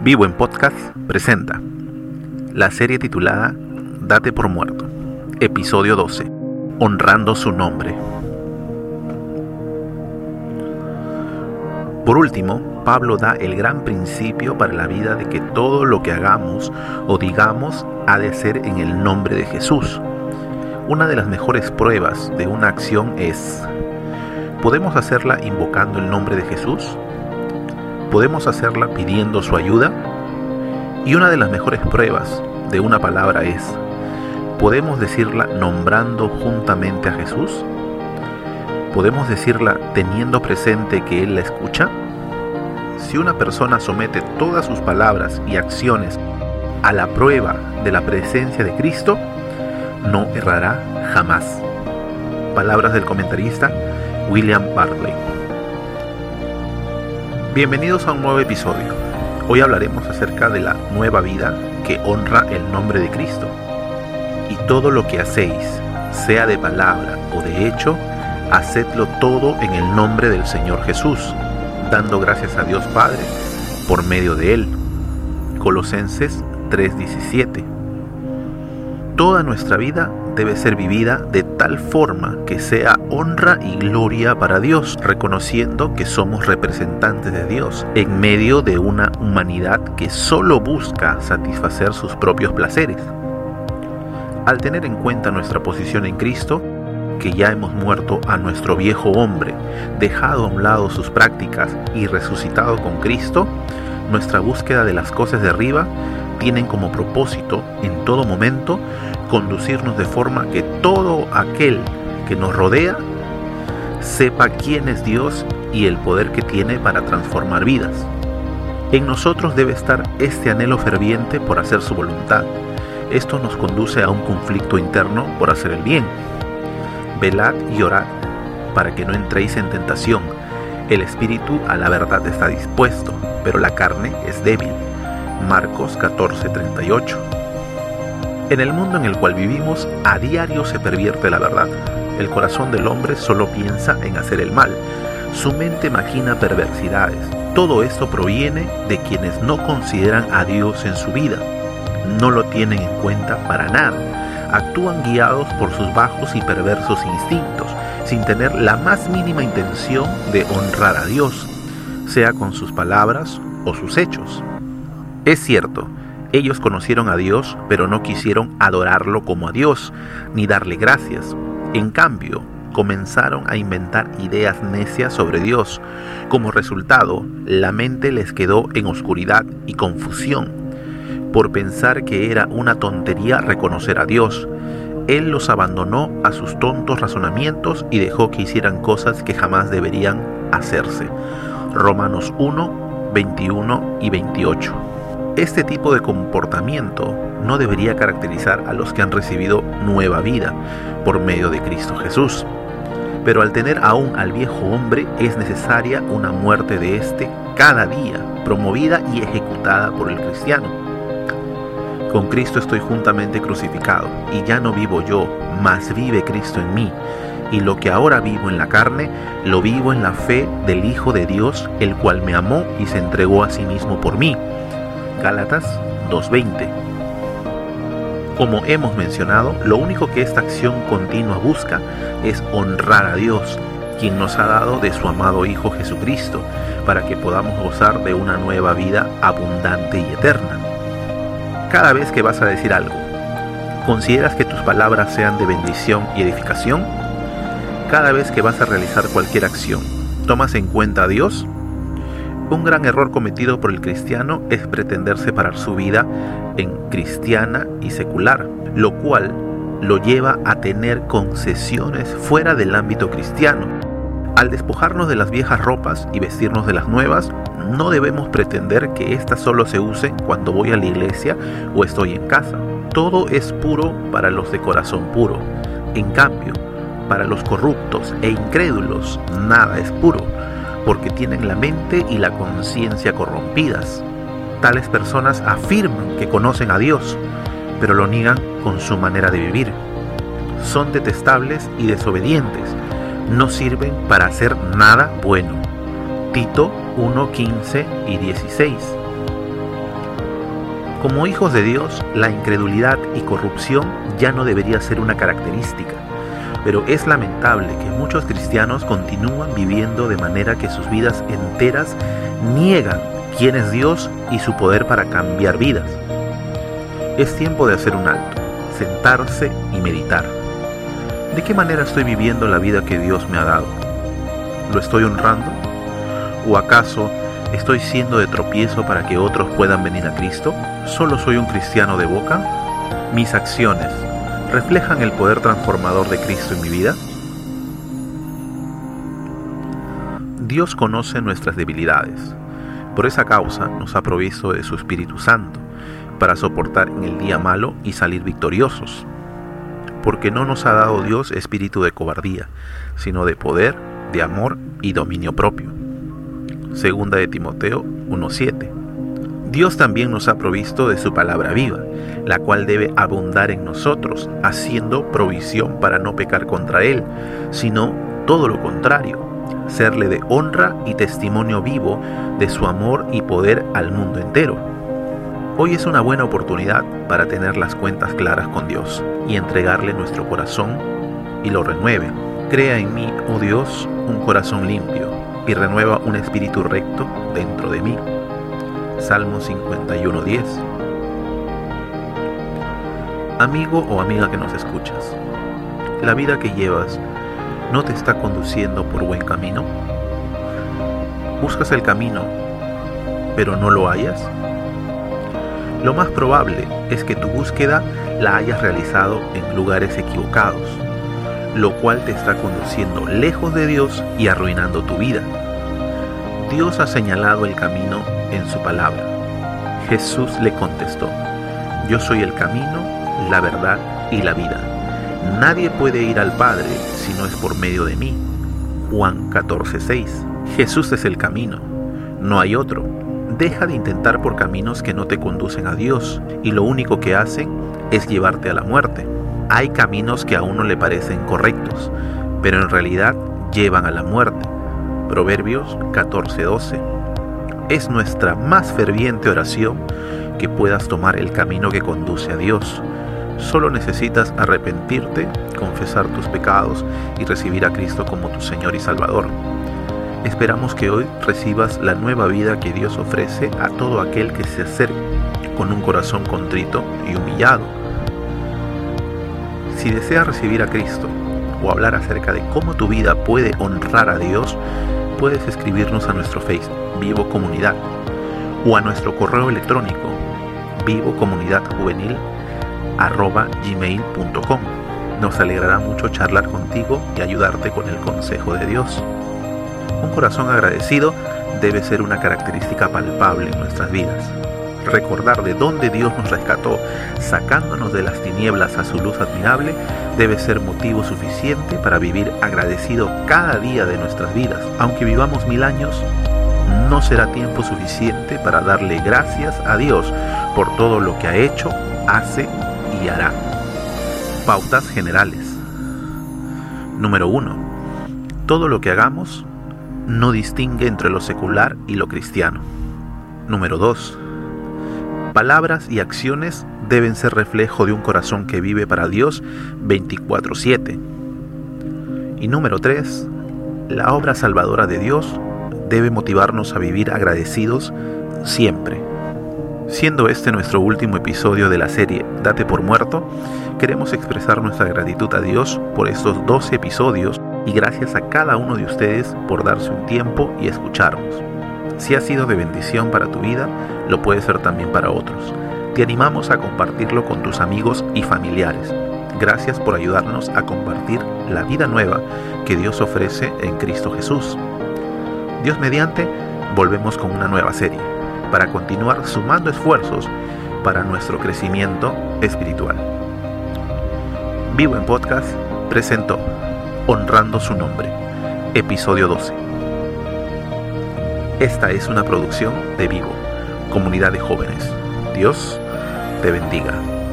Vivo en Podcast presenta la serie titulada Date por muerto, episodio 12, honrando su nombre. Por último, Pablo da el gran principio para la vida de que todo lo que hagamos o digamos ha de ser en el nombre de Jesús. Una de las mejores pruebas de una acción es, ¿podemos hacerla invocando el nombre de Jesús? Podemos hacerla pidiendo su ayuda. Y una de las mejores pruebas de una palabra es, ¿podemos decirla nombrando juntamente a Jesús? ¿Podemos decirla teniendo presente que Él la escucha? Si una persona somete todas sus palabras y acciones a la prueba de la presencia de Cristo, no errará jamás. Palabras del comentarista William Barclay. Bienvenidos a un nuevo episodio. Hoy hablaremos acerca de la nueva vida que honra el nombre de Cristo. Y todo lo que hacéis, sea de palabra o de hecho, hacedlo todo en el nombre del Señor Jesús, dando gracias a Dios Padre por medio de Él. Colosenses 3:17. Toda nuestra vida debe ser vivida de tal forma que sea honra y gloria para Dios, reconociendo que somos representantes de Dios en medio de una humanidad que solo busca satisfacer sus propios placeres. Al tener en cuenta nuestra posición en Cristo, que ya hemos muerto a nuestro viejo hombre, dejado a un lado sus prácticas y resucitado con Cristo, nuestra búsqueda de las cosas de arriba tienen como propósito en todo momento conducirnos de forma que todo aquel que nos rodea sepa quién es Dios y el poder que tiene para transformar vidas. En nosotros debe estar este anhelo ferviente por hacer su voluntad. Esto nos conduce a un conflicto interno por hacer el bien. Velad y orad para que no entréis en tentación. El espíritu a la verdad está dispuesto, pero la carne es débil. Marcos 14:38 en el mundo en el cual vivimos, a diario se pervierte la verdad. El corazón del hombre solo piensa en hacer el mal. Su mente maquina perversidades. Todo esto proviene de quienes no consideran a Dios en su vida. No lo tienen en cuenta para nada. Actúan guiados por sus bajos y perversos instintos, sin tener la más mínima intención de honrar a Dios, sea con sus palabras o sus hechos. Es cierto, ellos conocieron a Dios, pero no quisieron adorarlo como a Dios, ni darle gracias. En cambio, comenzaron a inventar ideas necias sobre Dios. Como resultado, la mente les quedó en oscuridad y confusión, por pensar que era una tontería reconocer a Dios. Él los abandonó a sus tontos razonamientos y dejó que hicieran cosas que jamás deberían hacerse. Romanos 1, 21 y 28. Este tipo de comportamiento no debería caracterizar a los que han recibido nueva vida por medio de Cristo Jesús. Pero al tener aún al viejo hombre es necesaria una muerte de éste cada día, promovida y ejecutada por el cristiano. Con Cristo estoy juntamente crucificado, y ya no vivo yo, mas vive Cristo en mí. Y lo que ahora vivo en la carne, lo vivo en la fe del Hijo de Dios, el cual me amó y se entregó a sí mismo por mí. Gálatas 2.20. Como hemos mencionado, lo único que esta acción continua busca es honrar a Dios, quien nos ha dado de su amado Hijo Jesucristo, para que podamos gozar de una nueva vida abundante y eterna. Cada vez que vas a decir algo, ¿consideras que tus palabras sean de bendición y edificación? Cada vez que vas a realizar cualquier acción, ¿tomas en cuenta a Dios? Un gran error cometido por el cristiano es pretender separar su vida en cristiana y secular, lo cual lo lleva a tener concesiones fuera del ámbito cristiano. Al despojarnos de las viejas ropas y vestirnos de las nuevas, no debemos pretender que éstas solo se usen cuando voy a la iglesia o estoy en casa. Todo es puro para los de corazón puro. En cambio, para los corruptos e incrédulos, nada es puro porque tienen la mente y la conciencia corrompidas. Tales personas afirman que conocen a Dios, pero lo niegan con su manera de vivir. Son detestables y desobedientes, no sirven para hacer nada bueno. Tito 1, 15 y 16. Como hijos de Dios, la incredulidad y corrupción ya no debería ser una característica, pero es lamentable que muchos cristianos continúan viviendo de manera que sus vidas enteras niegan quién es Dios y su poder para cambiar vidas. Es tiempo de hacer un alto, sentarse y meditar. ¿De qué manera estoy viviendo la vida que Dios me ha dado? ¿Lo estoy honrando? ¿O acaso ¿Estoy siendo de tropiezo para que otros puedan venir a Cristo? ¿Solo soy un cristiano de boca? ¿Mis acciones reflejan el poder transformador de Cristo en mi vida? Dios conoce nuestras debilidades. Por esa causa nos ha provisto de su Espíritu Santo para soportar en el día malo y salir victoriosos. Porque no nos ha dado Dios espíritu de cobardía, sino de poder, de amor y dominio propio. Segunda de Timoteo 1.7. Dios también nos ha provisto de su palabra viva, la cual debe abundar en nosotros, haciendo provisión para no pecar contra Él, sino todo lo contrario, serle de honra y testimonio vivo de su amor y poder al mundo entero. Hoy es una buena oportunidad para tener las cuentas claras con Dios y entregarle nuestro corazón y lo renueve. Crea en mí, oh Dios, un corazón limpio y renueva un espíritu recto dentro de mí. Salmo 51.10. Amigo o amiga que nos escuchas, ¿la vida que llevas no te está conduciendo por buen camino? ¿Buscas el camino, pero no lo hayas? Lo más probable es que tu búsqueda la hayas realizado en lugares equivocados lo cual te está conduciendo lejos de Dios y arruinando tu vida. Dios ha señalado el camino en su palabra. Jesús le contestó, yo soy el camino, la verdad y la vida. Nadie puede ir al Padre si no es por medio de mí. Juan 14:6. Jesús es el camino, no hay otro. Deja de intentar por caminos que no te conducen a Dios y lo único que hacen es llevarte a la muerte. Hay caminos que a uno le parecen correctos, pero en realidad llevan a la muerte. Proverbios 14:12. Es nuestra más ferviente oración que puedas tomar el camino que conduce a Dios. Solo necesitas arrepentirte, confesar tus pecados y recibir a Cristo como tu Señor y Salvador. Esperamos que hoy recibas la nueva vida que Dios ofrece a todo aquel que se acerque con un corazón contrito y humillado si deseas recibir a Cristo o hablar acerca de cómo tu vida puede honrar a Dios, puedes escribirnos a nuestro Facebook, Vivo Comunidad, o a nuestro correo electrónico, vivocomunidadjuvenil.gmail.com. Nos alegrará mucho charlar contigo y ayudarte con el consejo de Dios. Un corazón agradecido debe ser una característica palpable en nuestras vidas recordar de dónde Dios nos rescató, sacándonos de las tinieblas a su luz admirable, debe ser motivo suficiente para vivir agradecido cada día de nuestras vidas. Aunque vivamos mil años, no será tiempo suficiente para darle gracias a Dios por todo lo que ha hecho, hace y hará. Pautas generales. Número 1. Todo lo que hagamos no distingue entre lo secular y lo cristiano. Número 2 palabras y acciones deben ser reflejo de un corazón que vive para Dios 24/7. Y número 3, la obra salvadora de Dios debe motivarnos a vivir agradecidos siempre. Siendo este nuestro último episodio de la serie Date por muerto, queremos expresar nuestra gratitud a Dios por estos 12 episodios y gracias a cada uno de ustedes por darse un tiempo y escucharnos. Si ha sido de bendición para tu vida, lo puede ser también para otros. Te animamos a compartirlo con tus amigos y familiares. Gracias por ayudarnos a compartir la vida nueva que Dios ofrece en Cristo Jesús. Dios mediante, volvemos con una nueva serie para continuar sumando esfuerzos para nuestro crecimiento espiritual. Vivo en Podcast presentó Honrando su nombre, episodio 12. Esta es una producción de Vivo, comunidad de jóvenes. Dios te bendiga.